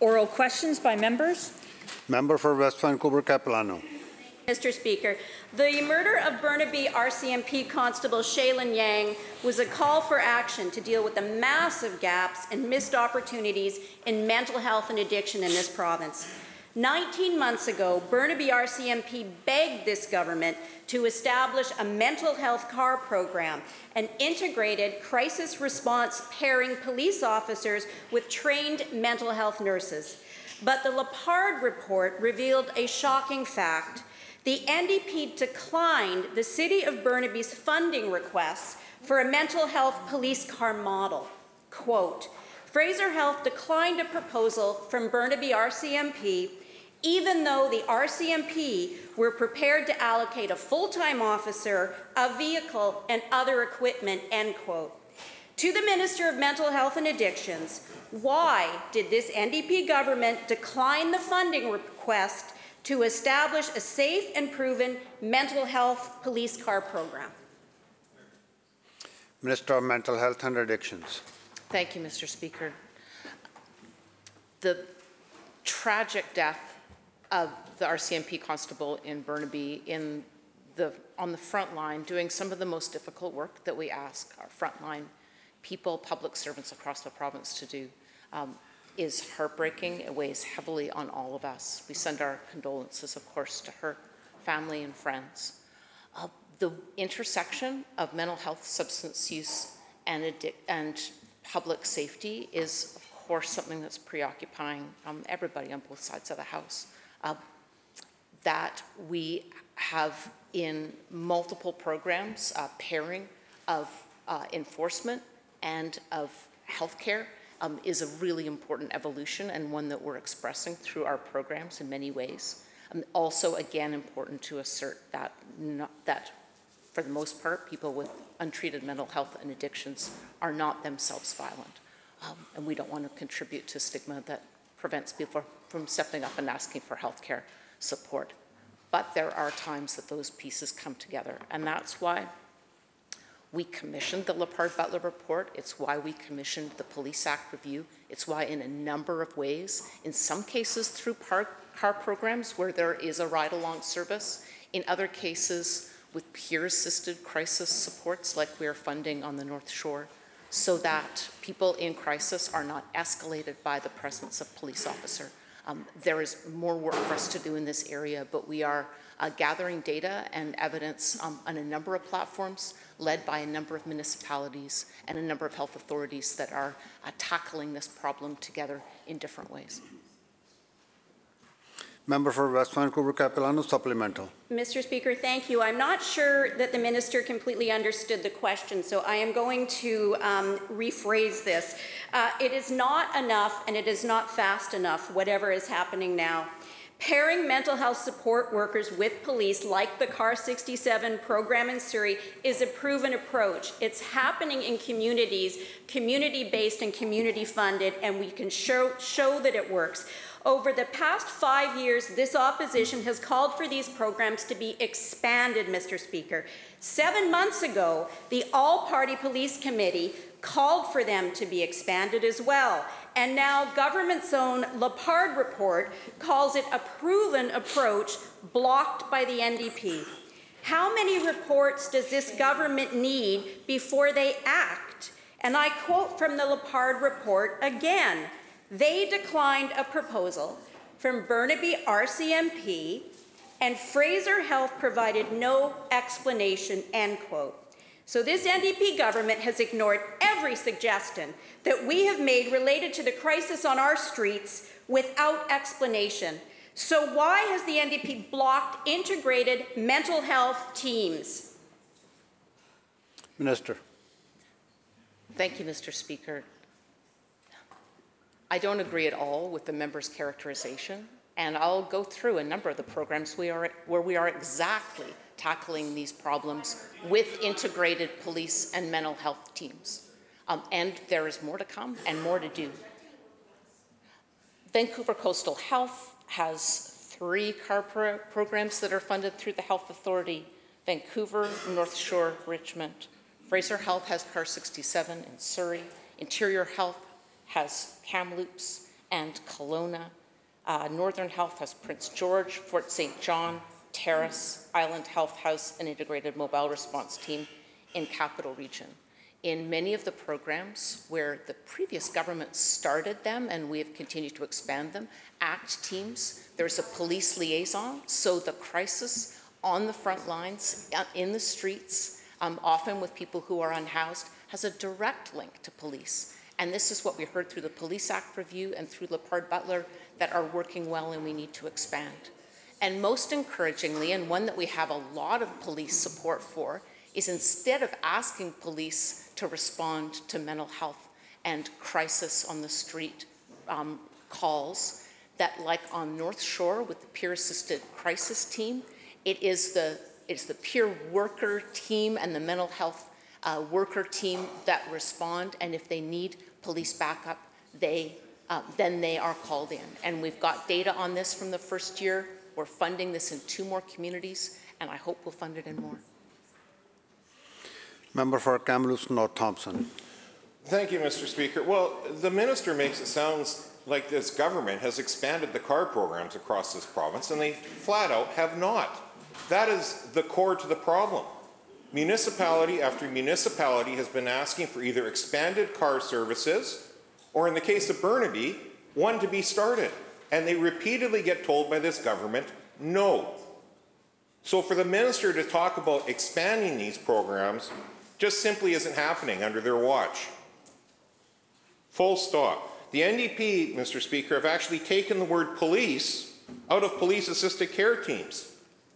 Oral questions by members. Member for West Vancouver Capilano. Mr. Speaker, the murder of Burnaby RCMP Constable Shaelyn Yang was a call for action to deal with the massive gaps and missed opportunities in mental health and addiction in this province. 19 months ago, Burnaby RCMP begged this government to establish a mental health car program, an integrated crisis response pairing police officers with trained mental health nurses. But the Lepard report revealed a shocking fact. The NDP declined the City of Burnaby's funding requests for a mental health police car model. Quote, Fraser Health declined a proposal from Burnaby RCMP even though the RCMP were prepared to allocate a full-time officer, a vehicle, and other equipment, end quote. To the Minister of Mental Health and Addictions, why did this NDP government decline the funding request to establish a safe and proven mental health police car program? Minister of Mental Health and Addictions. Thank you, Mr. Speaker. The tragic death of the RCMP constable in Burnaby in the, on the front line doing some of the most difficult work that we ask our frontline people, public servants across the province to do um, is heartbreaking. It weighs heavily on all of us. We send our condolences, of course, to her family and friends. Uh, the intersection of mental health, substance use, and, addic- and public safety is, of course, something that's preoccupying um, everybody on both sides of the House. Uh, that we have in multiple programs uh, pairing of uh, enforcement and of healthcare um, is a really important evolution and one that we're expressing through our programs in many ways. Um, also, again, important to assert that not, that for the most part, people with untreated mental health and addictions are not themselves violent. Um, and we don't want to contribute to stigma that prevents people from stepping up and asking for healthcare support. But there are times that those pieces come together. And that's why we commissioned the Lepard Butler report. It's why we commissioned the Police Act review. It's why, in a number of ways, in some cases through par- car programs where there is a ride along service, in other cases with peer assisted crisis supports like we are funding on the North Shore, so that people in crisis are not escalated by the presence of police officer. Um, there is more work for us to do in this area, but we are uh, gathering data and evidence um, on a number of platforms led by a number of municipalities and a number of health authorities that are uh, tackling this problem together in different ways. Member for West Vancouver Capilano Supplemental. Mr. Speaker, thank you. I'm not sure that the minister completely understood the question, so I am going to um, rephrase this. Uh, it is not enough and it is not fast enough, whatever is happening now. Pairing mental health support workers with police, like the CAR 67 program in Surrey, is a proven approach. It's happening in communities, community based and community funded, and we can show, show that it works. Over the past five years, this opposition has called for these programs to be expanded, Mr. Speaker. Seven months ago, the All Party Police Committee called for them to be expanded as well. And now, government's own Lepard report calls it a proven approach blocked by the NDP. How many reports does this government need before they act? And I quote from the Lepard report again they declined a proposal from Burnaby RCMP, and Fraser Health provided no explanation, end quote. So this NDP government has ignored every suggestion that we have made related to the crisis on our streets without explanation. So why has the NDP blocked integrated mental health teams? Minister. Thank you, Mr. Speaker. I don't agree at all with the member's characterization, and I'll go through a number of the programs we are, where we are exactly tackling these problems with integrated police and mental health teams. Um, and there is more to come and more to do. Vancouver Coastal Health has three CAR pro- programs that are funded through the Health Authority Vancouver, North Shore, Richmond. Fraser Health has CAR 67 in Surrey. Interior Health has Kamloops, and Kelowna. Uh, Northern Health has Prince George, Fort St. John, Terrace, Island Health House, an Integrated Mobile Response Team in Capital Region. In many of the programs where the previous government started them and we have continued to expand them, ACT teams, there's a police liaison, so the crisis on the front lines, uh, in the streets, um, often with people who are unhoused, has a direct link to police. And this is what we heard through the Police Act review and through Lepard Butler that are working well and we need to expand. And most encouragingly, and one that we have a lot of police support for, is instead of asking police to respond to mental health and crisis on the street um, calls, that like on North Shore with the peer assisted crisis team, it is the, it's the peer worker team and the mental health uh, worker team that respond, and if they need police backup, they, uh, then they are called in. And we've got data on this from the first year. We're funding this in two more communities, and I hope we'll fund it in more. Member for Kamloops North Thompson. Thank you, Mr. Speaker. Well, the minister makes it sound like this government has expanded the car programs across this province, and they flat out have not. That is the core to the problem. Municipality after municipality has been asking for either expanded car services, or in the case of Burnaby, one to be started. And they repeatedly get told by this government, no. So for the minister to talk about expanding these programs just simply isn't happening under their watch. Full stop. The NDP, Mr. Speaker, have actually taken the word police out of police assisted care teams.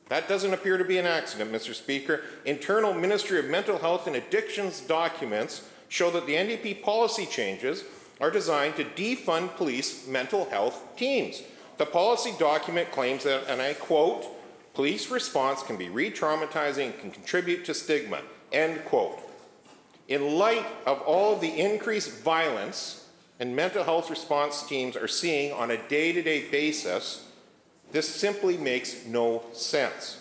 That doesn't appear to be an accident, Mr. Speaker. Internal Ministry of Mental Health and Addictions documents show that the NDP policy changes are designed to defund police mental health teams. The policy document claims that, and I quote, police response can be re traumatizing and can contribute to stigma, end quote. In light of all of the increased violence and mental health response teams are seeing on a day to day basis, this simply makes no sense.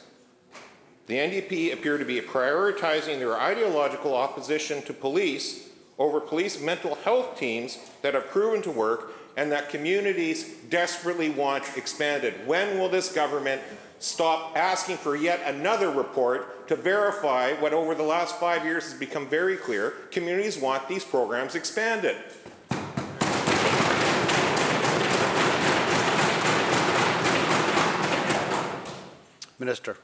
The NDP appear to be prioritizing their ideological opposition to police over police mental health teams that have proven to work and that communities desperately want expanded. When will this government stop asking for yet another report to verify what over the last five years has become very clear? Communities want these programs expanded. Minister.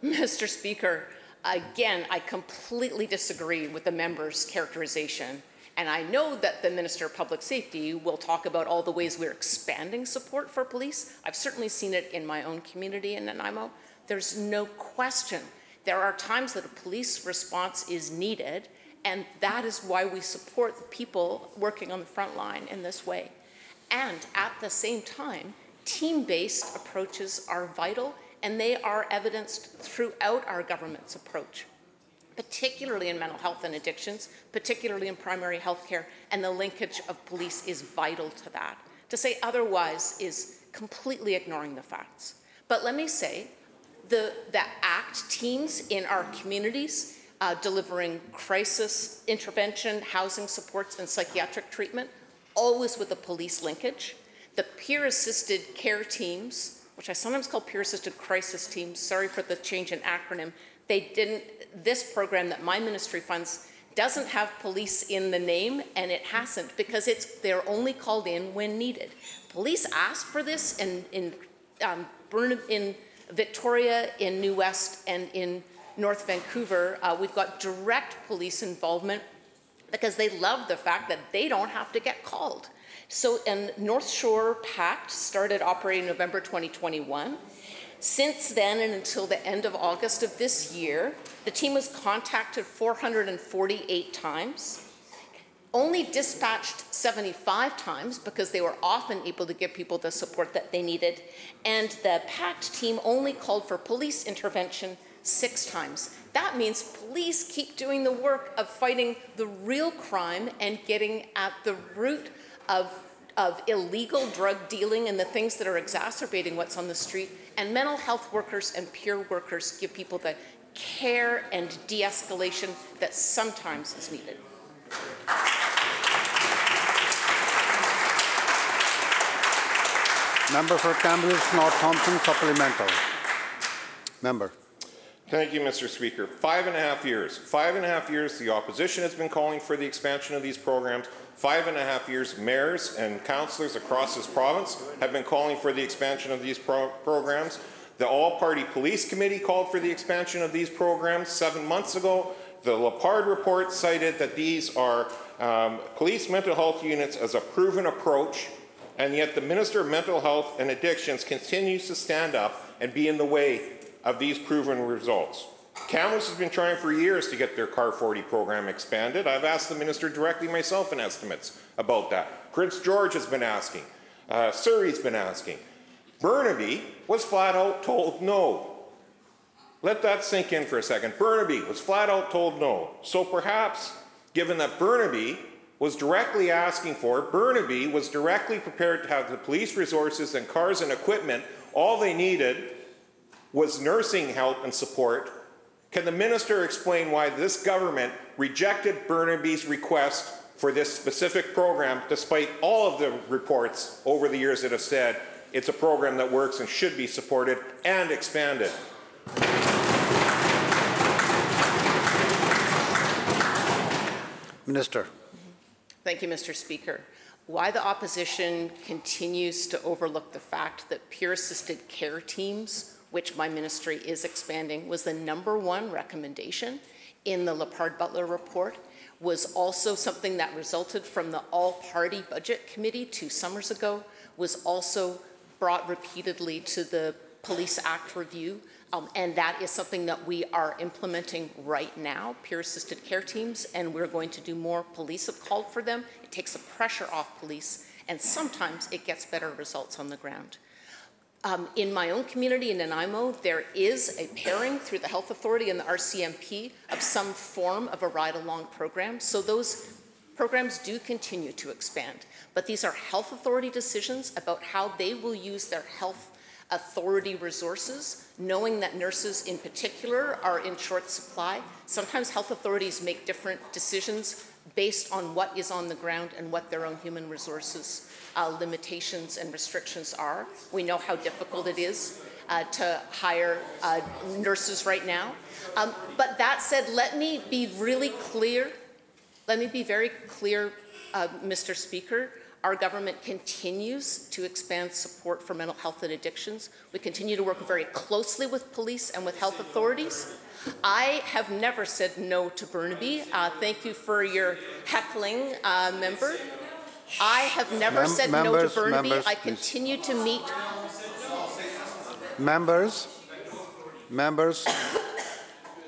Mr. Speaker, again, I completely disagree with the member's characterization. And I know that the Minister of Public Safety will talk about all the ways we're expanding support for police. I've certainly seen it in my own community in Nanaimo. There's no question. There are times that a police response is needed, and that is why we support the people working on the front line in this way. And at the same time, team based approaches are vital and they are evidenced throughout our government's approach, particularly in mental health and addictions, particularly in primary health care, and the linkage of police is vital to that. To say otherwise is completely ignoring the facts. But let me say, the, the ACT teams in our communities uh, delivering crisis intervention, housing supports, and psychiatric treatment, always with a police linkage. The peer assisted care teams which I sometimes call peer assisted crisis teams. Sorry for the change in acronym. They didn't, this program that my ministry funds doesn't have police in the name, and it hasn't because it's they're only called in when needed. Police asked for this in in um, in Victoria, in New West, and in North Vancouver. Uh, we've got direct police involvement because they love the fact that they don't have to get called. So, and North Shore Pact started operating November 2021. Since then and until the end of August of this year, the team was contacted 448 times, only dispatched 75 times because they were often able to give people the support that they needed, and the PACT team only called for police intervention six times. That means police keep doing the work of fighting the real crime and getting at the root of, of illegal drug dealing and the things that are exacerbating what's on the street. And mental health workers and peer workers give people the care and de escalation that sometimes is needed. Member for Kamloops North Thompson supplemental. Member. Thank you, Mr. Speaker. Five and a half years. Five and a half years the opposition has been calling for the expansion of these programs. Five and a half years mayors and councillors across this province have been calling for the expansion of these pro- programs. The All-Party Police Committee called for the expansion of these programs seven months ago. The Lepard report cited that these are um, police mental health units as a proven approach, and yet the Minister of Mental Health and Addictions continues to stand up and be in the way of these proven results. Kamloops has been trying for years to get their Car 40 program expanded. I've asked the minister directly myself in estimates about that. Prince George has been asking. Uh, Surrey's been asking. Burnaby was flat out told no. Let that sink in for a second. Burnaby was flat out told no. So perhaps, given that Burnaby was directly asking for, Burnaby was directly prepared to have the police resources and cars and equipment, all they needed was nursing help and support. Can the minister explain why this government rejected Burnaby's request for this specific program, despite all of the reports over the years that have said it's a program that works and should be supported and expanded? Minister. Thank you, Mr. Speaker. Why the opposition continues to overlook the fact that peer-assisted care teams, which my ministry is expanding, was the number one recommendation in the Lepard Butler report, was also something that resulted from the All-Party Budget Committee two summers ago, was also brought repeatedly to the Police Act review, um, and that is something that we are implementing right now, peer-assisted care teams, and we're going to do more. Police have called for them. It takes the pressure off police, and sometimes it gets better results on the ground. Um, in my own community in Nanaimo, there is a pairing through the Health Authority and the RCMP of some form of a ride-along program. So those programs do continue to expand. But these are health authority decisions about how they will use their health authority resources, knowing that nurses in particular are in short supply. Sometimes health authorities make different decisions based on what is on the ground and what their own human resources uh, limitations and restrictions are. We know how difficult it is uh, to hire uh, nurses right now. Um, but that said, let me be really clear. Let me be very clear, uh, Mr. Speaker. Our government continues to expand support for mental health and addictions. We continue to work very closely with police and with health authorities. I have never said no to Burnaby. Uh, thank you for your heckling, uh, member. I have never Mem- said no to Burnaby. members, I please. continue to meet. Members. Members.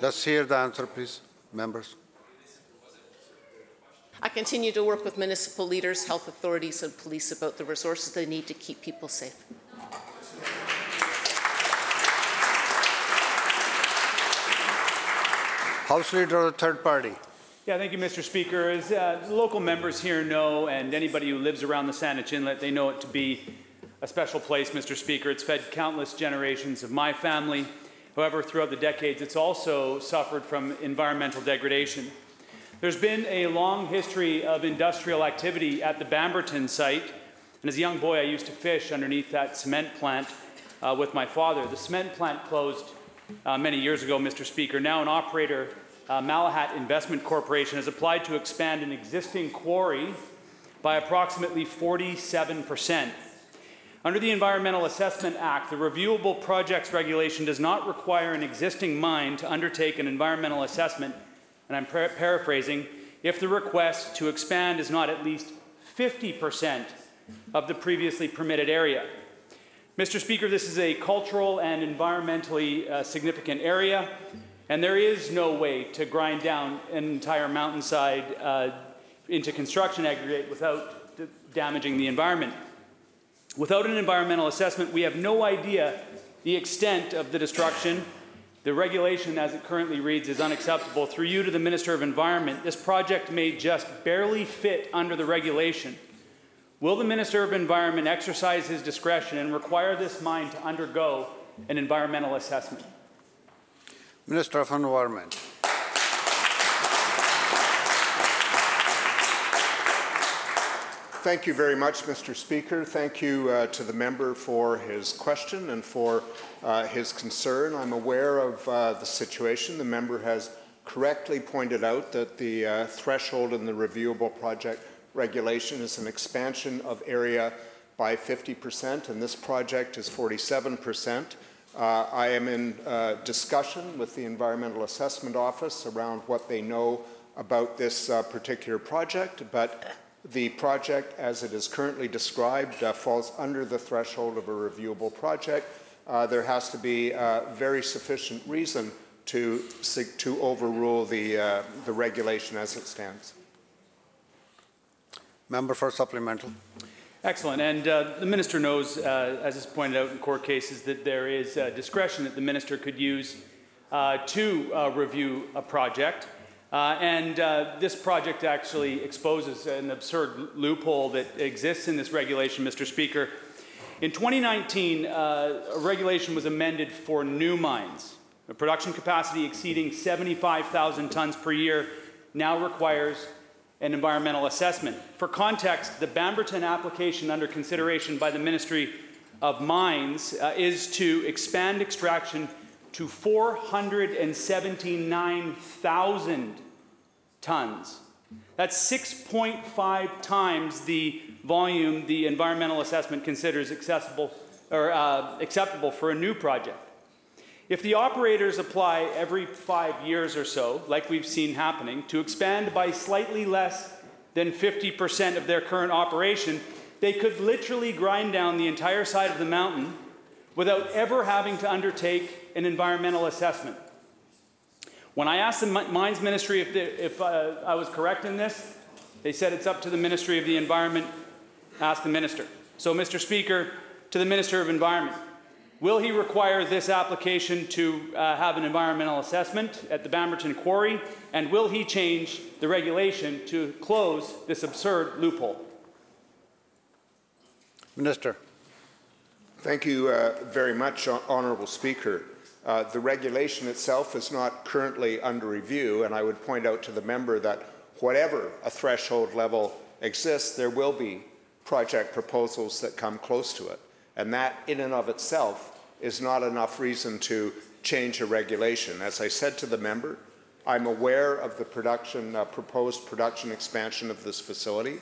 Let's hear the answer, please. Members. I continue to work with municipal leaders, health authorities, and police about the resources they need to keep people safe. House Leader of the Third Party. Yeah, thank you, Mr. Speaker. As uh, local members here know, and anybody who lives around the Saanich Inlet, they know it to be a special place, Mr. Speaker. It's fed countless generations of my family. However, throughout the decades, it's also suffered from environmental degradation. There's been a long history of industrial activity at the Bamberton site, and as a young boy, I used to fish underneath that cement plant uh, with my father. The cement plant closed uh, many years ago, Mr. Speaker. Now, an operator, uh, Malahat Investment Corporation, has applied to expand an existing quarry by approximately 47 percent. Under the Environmental Assessment Act, the Reviewable Projects Regulation does not require an existing mine to undertake an environmental assessment, and I'm par- paraphrasing, if the request to expand is not at least 50% of the previously permitted area. Mr. Speaker, this is a cultural and environmentally uh, significant area, and there is no way to grind down an entire mountainside uh, into construction aggregate without d- damaging the environment. Without an environmental assessment, we have no idea the extent of the destruction. The regulation as it currently reads is unacceptable. Through you to the Minister of Environment, this project may just barely fit under the regulation. Will the Minister of Environment exercise his discretion and require this mine to undergo an environmental assessment? Minister of Environment. Thank you very much, Mr. Speaker. Thank you uh, to the member for his question and for uh, his concern. I'm aware of uh, the situation. The member has correctly pointed out that the uh, threshold in the reviewable project regulation is an expansion of area by 50%, and this project is 47%. Uh, I am in uh, discussion with the Environmental Assessment Office around what they know about this particular project, but the project, as it is currently described, uh, falls under the threshold of a reviewable project. Uh, there has to be uh, very sufficient reason to, seek to overrule the, uh, the regulation as it stands. Member for supplemental. Excellent. And uh, the minister knows, uh, as is pointed out in court cases, that there is uh, discretion that the minister could use uh, to uh, review a project. Uh, and uh, this project actually exposes an absurd loophole that exists in this regulation, Mr. Speaker. In 2019, uh, a regulation was amended for new mines. A production capacity exceeding 75,000 tons per year now requires an environmental assessment. For context, the Bamberton application under consideration by the Ministry of Mines uh, is to expand extraction to 479,000 tons. That's 6.5 times the volume the environmental assessment considers accessible or uh, acceptable for a new project. If the operators apply every five years or so, like we've seen happening, to expand by slightly less than 50% of their current operation, they could literally grind down the entire side of the mountain without ever having to undertake an environmental assessment. When I asked the Mines Ministry if, if uh, I was correct in this, they said it's up to the Ministry of the Environment. Ask the Minister. So, Mr. Speaker, to the Minister of Environment, will he require this application to uh, have an environmental assessment at the Bamberton Quarry? And will he change the regulation to close this absurd loophole? Minister. Thank you uh, very much, Hon- Speaker. Uh, the regulation itself is not currently under review, and I would point out to the member that whatever a threshold level exists, there will be project proposals that come close to it. And that, in and of itself, is not enough reason to change a regulation. As I said to the member, I'm aware of the production, uh, proposed production expansion of this facility.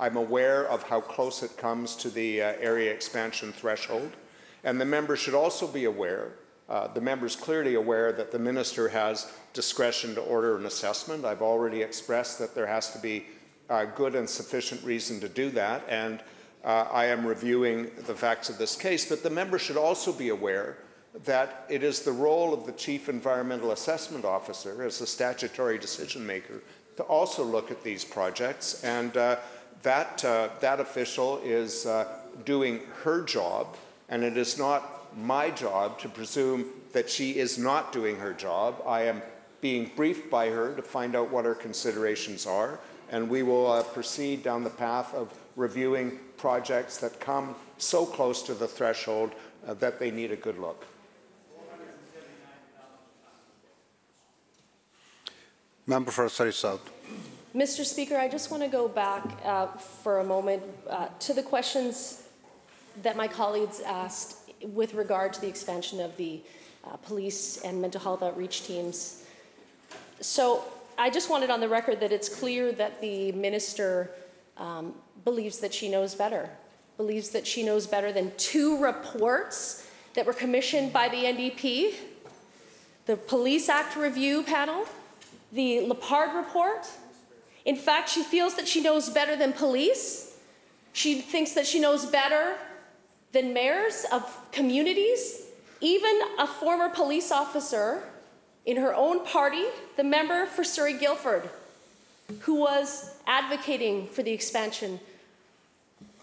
I'm aware of how close it comes to the uh, area expansion threshold. And the member should also be aware, uh, the member is clearly aware that the minister has discretion to order an assessment. I've already expressed that there has to be uh, good and sufficient reason to do that. And uh, I am reviewing the facts of this case. But the member should also be aware that it is the role of the Chief Environmental Assessment Officer, as the statutory decision maker, to also look at these projects. And uh, that, uh, that official is uh, doing her job, and it is not my job to presume that she is not doing her job. I am being briefed by her to find out what her considerations are, and we will uh, proceed down the path of reviewing projects that come so close to the threshold uh, that they need a good look. Member for Surrey South. Mr. Speaker, I just want to go back uh, for a moment uh, to the questions that my colleagues asked with regard to the expansion of the uh, police and mental health outreach teams. So I just wanted on the record that it's clear that the minister um, believes that she knows better, believes that she knows better than two reports that were commissioned by the NDP, the Police Act Review Panel, the Lepard Report. In fact, she feels that she knows better than police. She thinks that she knows better than mayors of communities, even a former police officer in her own party, the member for Surrey Guildford, who was advocating for the expansion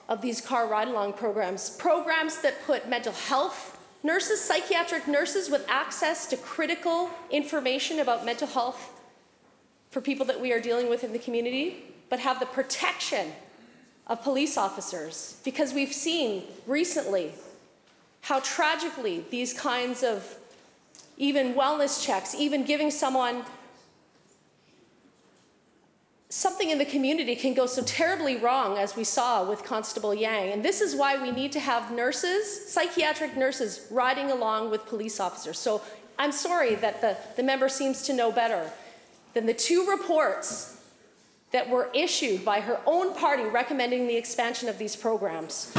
of these car ride along programs, programs that put mental health nurses, psychiatric nurses with access to critical information about mental health for people that we are dealing with in the community, but have the protection of police officers. Because we've seen recently how tragically these kinds of even wellness checks, even giving someone something in the community can go so terribly wrong as we saw with Constable Yang. And this is why we need to have nurses, psychiatric nurses, riding along with police officers. So I'm sorry that the, the member seems to know better than the two reports that were issued by her own party recommending the expansion of these programs.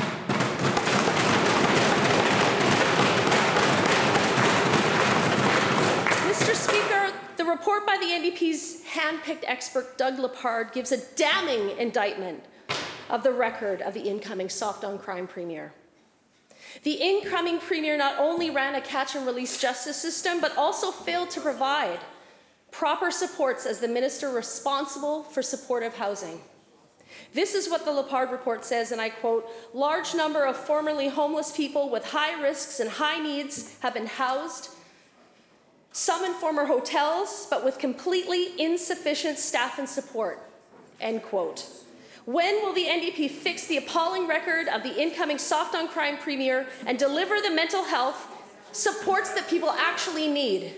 Mr. Speaker, the report by the NDP's hand-picked expert Doug Lepard gives a damning indictment of the record of the incoming soft-on-crime premier. The incoming premier not only ran a catch-and-release justice system, but also failed to provide proper supports as the minister responsible for supportive housing. This is what the Lepard report says, and I quote Large number of formerly homeless people with high risks and high needs have been housed, some in former hotels, but with completely insufficient staff and support. End quote. When will the NDP fix the appalling record of the incoming soft on crime premier and deliver the mental health supports that people actually need?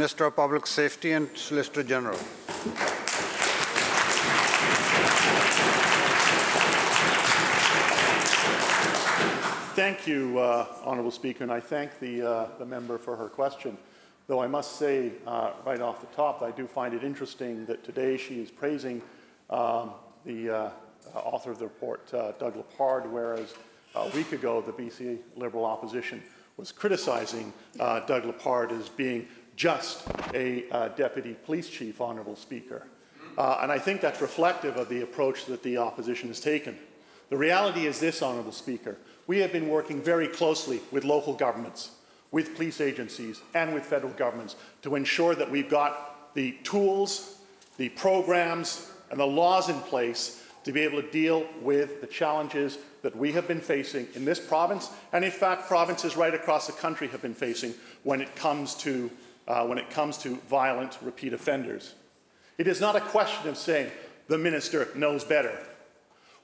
Minister of Public Safety and Solicitor General. Thank you, uh, Honourable Speaker, and I thank the, uh, the member for her question. Though I must say, uh, right off the top, I do find it interesting that today she is praising um, the uh, uh, author of the report, uh, Doug Lepard, whereas a week ago the BC Liberal opposition was criticizing Doug Lepard as being just a uh, deputy police chief, Honourable Speaker. Uh, and I think that's reflective of the approach that the opposition has taken. The reality is this, Honourable Speaker. We have been working very closely with local governments, with police agencies, and with federal governments to ensure that we've got the tools, the programs, and the laws in place to be able to deal with the challenges that we have been facing in this province, and in fact, provinces right across the country have been facing when it comes to, uh, when it comes to violent repeat offenders. It is not a question of saying the minister knows better.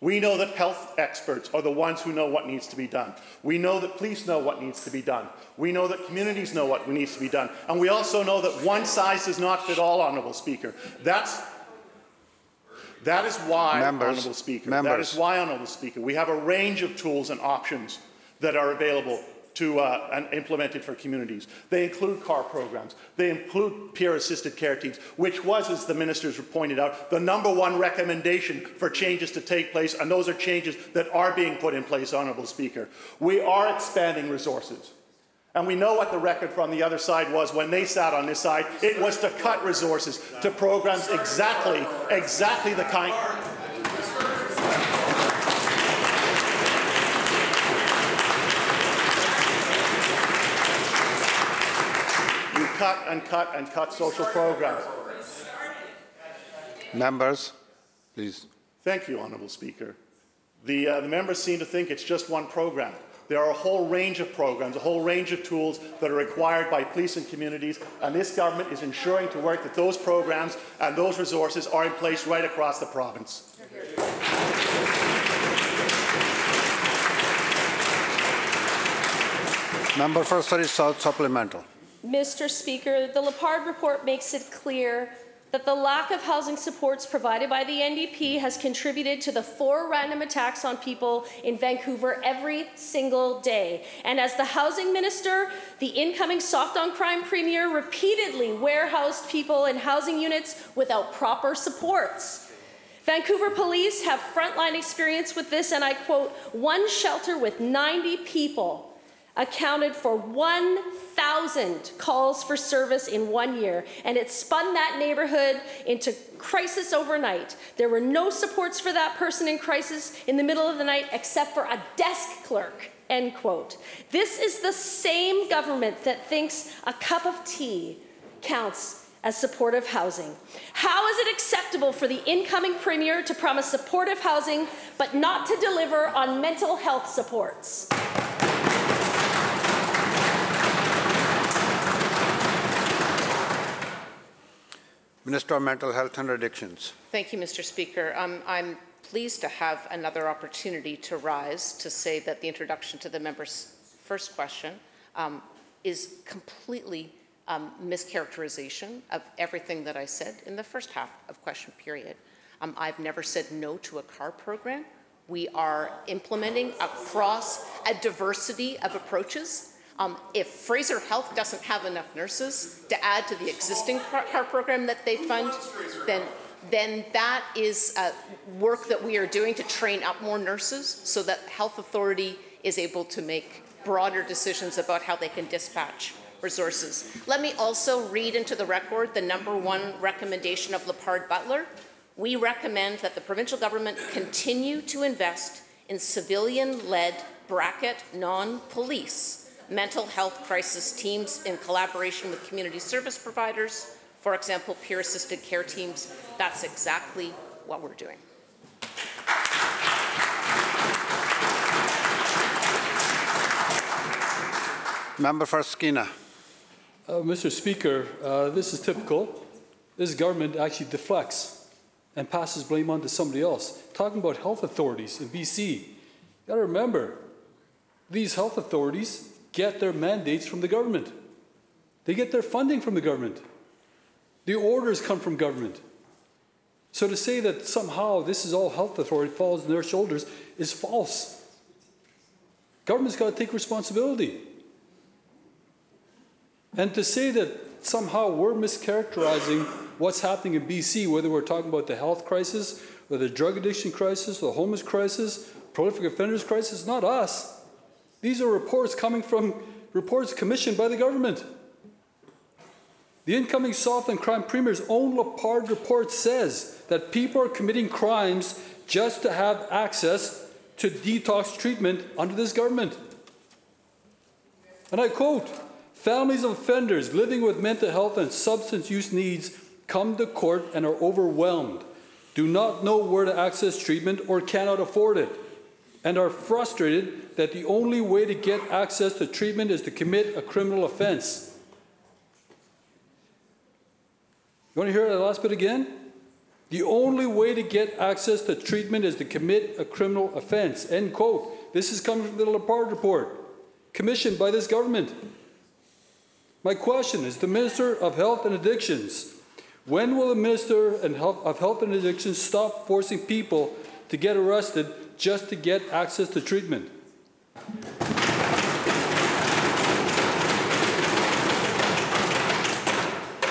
We know that health experts are the ones who know what needs to be done. We know that police know what needs to be done. We know that communities know what needs to be done. And we also know that one size does not fit all, Honourable Speaker. That's, that is why, Members, Honourable Speaker, that members. is why, Honourable Speaker, we have a range of tools and options that are available to uh, and implemented for communities. They include car programs. They include peer-assisted care teams, which was, as the ministers pointed out, the number one recommendation for changes to take place, and those are changes that are being put in place, Honourable Speaker. We are expanding resources. And we know what the record from the other side was when they sat on this side. It was to cut resources to programs exactly, exactly the kind. Cut and cut and cut social programs. Members, please. Thank you, Honourable Speaker. The, uh, the members seem to think it's just one program. There are a whole range of programs, a whole range of tools that are required by police and communities, and this government is ensuring to work that those programs and those resources are in place right across the province. Member for Surrey South Supplemental. Mr. Speaker, the Lepard report makes it clear that the lack of housing supports provided by the NDP has contributed to the four random attacks on people in Vancouver every single day. And as the housing minister, the incoming soft on crime premier repeatedly warehoused people in housing units without proper supports. Vancouver police have frontline experience with this, and I quote one shelter with 90 people accounted for 1,000 calls for service in one year, and it spun that neighborhood into crisis overnight. There were no supports for that person in crisis in the middle of the night except for a desk clerk. End quote. This is the same government that thinks a cup of tea counts as supportive housing. How is it acceptable for the incoming premier to promise supportive housing but not to deliver on mental health supports? Minister of Mental Health and Addictions. Thank you, Mr. Speaker. Um, I'm pleased to have another opportunity to rise to say that the introduction to the member's first question um, is completely um, mischaracterization of everything that I said in the first half of question period. Um, I've never said no to a car program. We are implementing across a diversity of approaches. Um, if Fraser Health doesn't have enough nurses to add to the existing car, car program that they fund, then then that is uh, work that we are doing to train up more nurses so that health authority is able to make broader decisions about how they can dispatch resources. Let me also read into the record the number one recommendation of Lepard Butler. We recommend that the provincial government continue to invest in civilian-led bracket non-police mental health crisis teams in collaboration with community service providers, for example, peer-assisted care teams. That's exactly what we're doing. Member for Skeena. Uh, Mr. Speaker, uh, this is typical. This government actually deflects and passes blame on to somebody else. Talking about health authorities in BC, you got to remember, these health authorities get their mandates from the government. They get their funding from the government. The orders come from government. So to say that somehow this is all health authority falls on their shoulders is false. Government's got to take responsibility. And to say that somehow we're mischaracterizing what's happening in BC, whether we're talking about the health crisis, or the drug addiction crisis, or the homeless crisis, prolific offenders crisis, not us. These are reports coming from reports commissioned by the government. The incoming Southland Crime Premier's own Lepard report says that people are committing crimes just to have access to detox treatment under this government. And I quote Families of offenders living with mental health and substance use needs come to court and are overwhelmed, do not know where to access treatment or cannot afford it, and are frustrated that the only way to get access to treatment is to commit a criminal offense. You want to hear that last bit again? The only way to get access to treatment is to commit a criminal offense. End quote. This is coming from the Lepard report, commissioned by this government. My question is the Minister of Health and Addictions. When will the Minister of Health and Addictions stop forcing people to get arrested just to get access to treatment?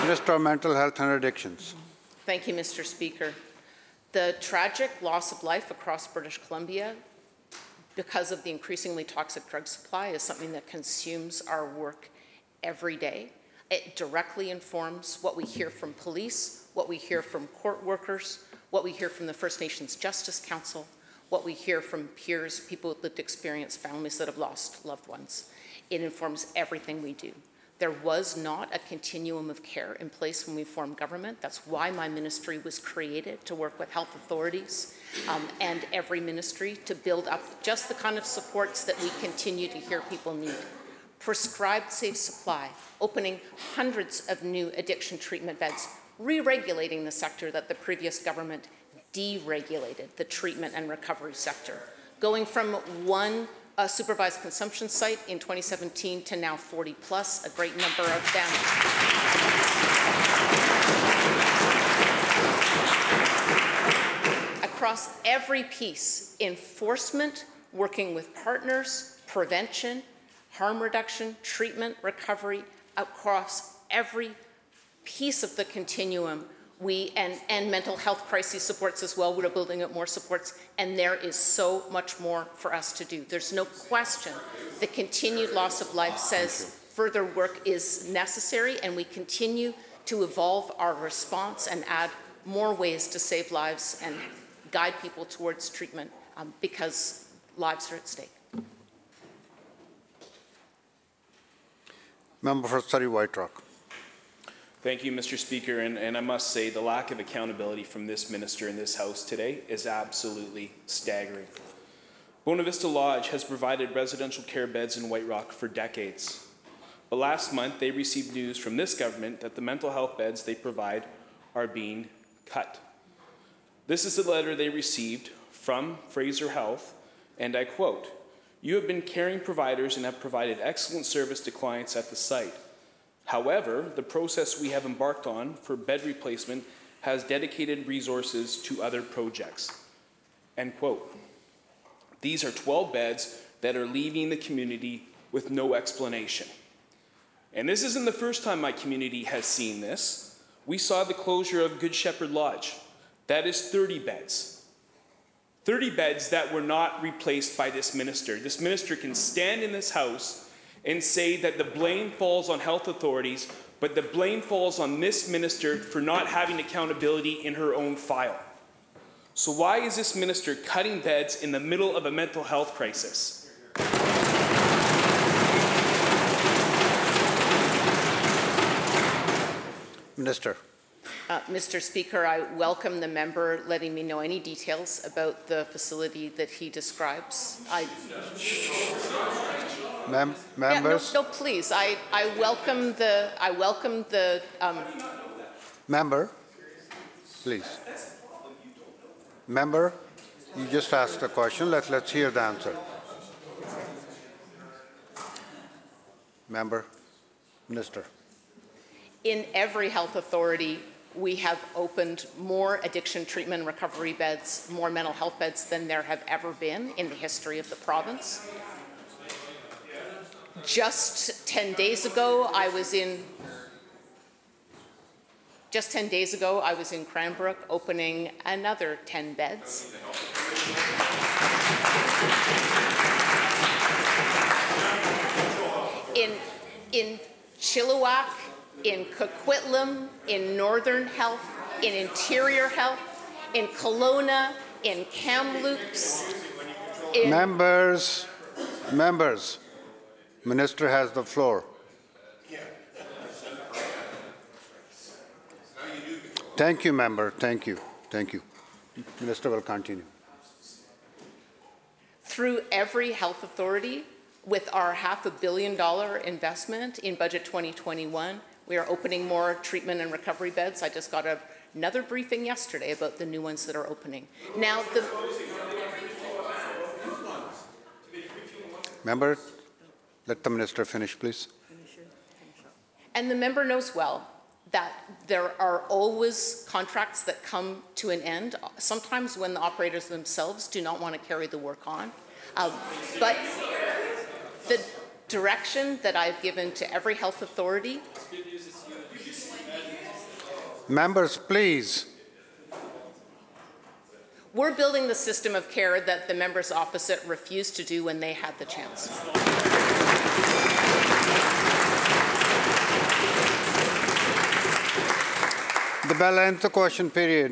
Minister of Mental Health and Addictions. Thank you, Mr. Speaker. The tragic loss of life across British Columbia because of the increasingly toxic drug supply is something that consumes our work every day. It directly informs what we hear from police, what we hear from court workers, what we hear from the First Nations Justice Council, what we hear from peers, people with lived experience, families that have lost loved ones. It informs everything we do. There was not a continuum of care in place when we formed government. That's why my ministry was created to work with health authorities um, and every ministry to build up just the kind of supports that we continue to hear people need. Prescribed safe supply, opening hundreds of new addiction treatment beds, re regulating the sector that the previous government deregulated, the treatment and recovery sector, going from one a supervised consumption site in 2017 to now 40 plus, a great number of them. Across every piece, enforcement, working with partners, prevention, harm reduction, treatment, recovery, across every piece of the continuum, we and, and mental health crisis supports as well. We're building up more supports, and there is so much more for us to do. There's no question the continued loss of life says further work is necessary, and we continue to evolve our response and add more ways to save lives and guide people towards treatment um, because lives are at stake. Member for Surrey White Rock. Thank you, Mr. Speaker, and, and I must say the lack of accountability from this minister in this House today is absolutely staggering. Buena Vista Lodge has provided residential care beds in White Rock for decades. But last month, they received news from this government that the mental health beds they provide are being cut. This is the letter they received from Fraser Health, and I quote You have been caring providers and have provided excellent service to clients at the site. However, the process we have embarked on for bed replacement has dedicated resources to other projects. End quote. These are 12 beds that are leaving the community with no explanation. And this isn't the first time my community has seen this. We saw the closure of Good Shepherd Lodge. That is 30 beds. 30 beds that were not replaced by this minister. This minister can stand in this house and say that the blame falls on health authorities, but the blame falls on this minister for not having accountability in her own file. So, why is this minister cutting beds in the middle of a mental health crisis? Minister. Uh, Mr. Speaker, I welcome the member letting me know any details about the facility that he describes. I, Mem- Yeah, no, members, no, please, I, I welcome the, I welcome the, um, member, please. Member, you just asked a question. Let, let's hear the answer. Member, minister. in every health authority, we have opened more addiction treatment and recovery beds, more mental health beds than there have ever been in the history of the province. Just 10 days ago, I was in, just 10 days ago, I was in Cranbrook opening another 10 beds. In, in Chilliwack, in Coquitlam, in Northern Health, in Interior Health, in Kelowna, in Kamloops, in Members, members, minister has the floor. Thank you, member. Thank you. Thank you. Minister will continue. through every health authority with our half a billion dollar investment in budget 2021. We are opening more treatment and recovery beds. I just got a, another briefing yesterday about the new ones that are opening. Now, the, Member, let the minister finish, please. and the member knows well that there are always contracts that come to an end, sometimes when the operators themselves do not want to carry the work on. Um, But the direction that I've given to every health authority Members, please. We're building the system of care that the members opposite refused to do when they had the chance. The bell ends the question period.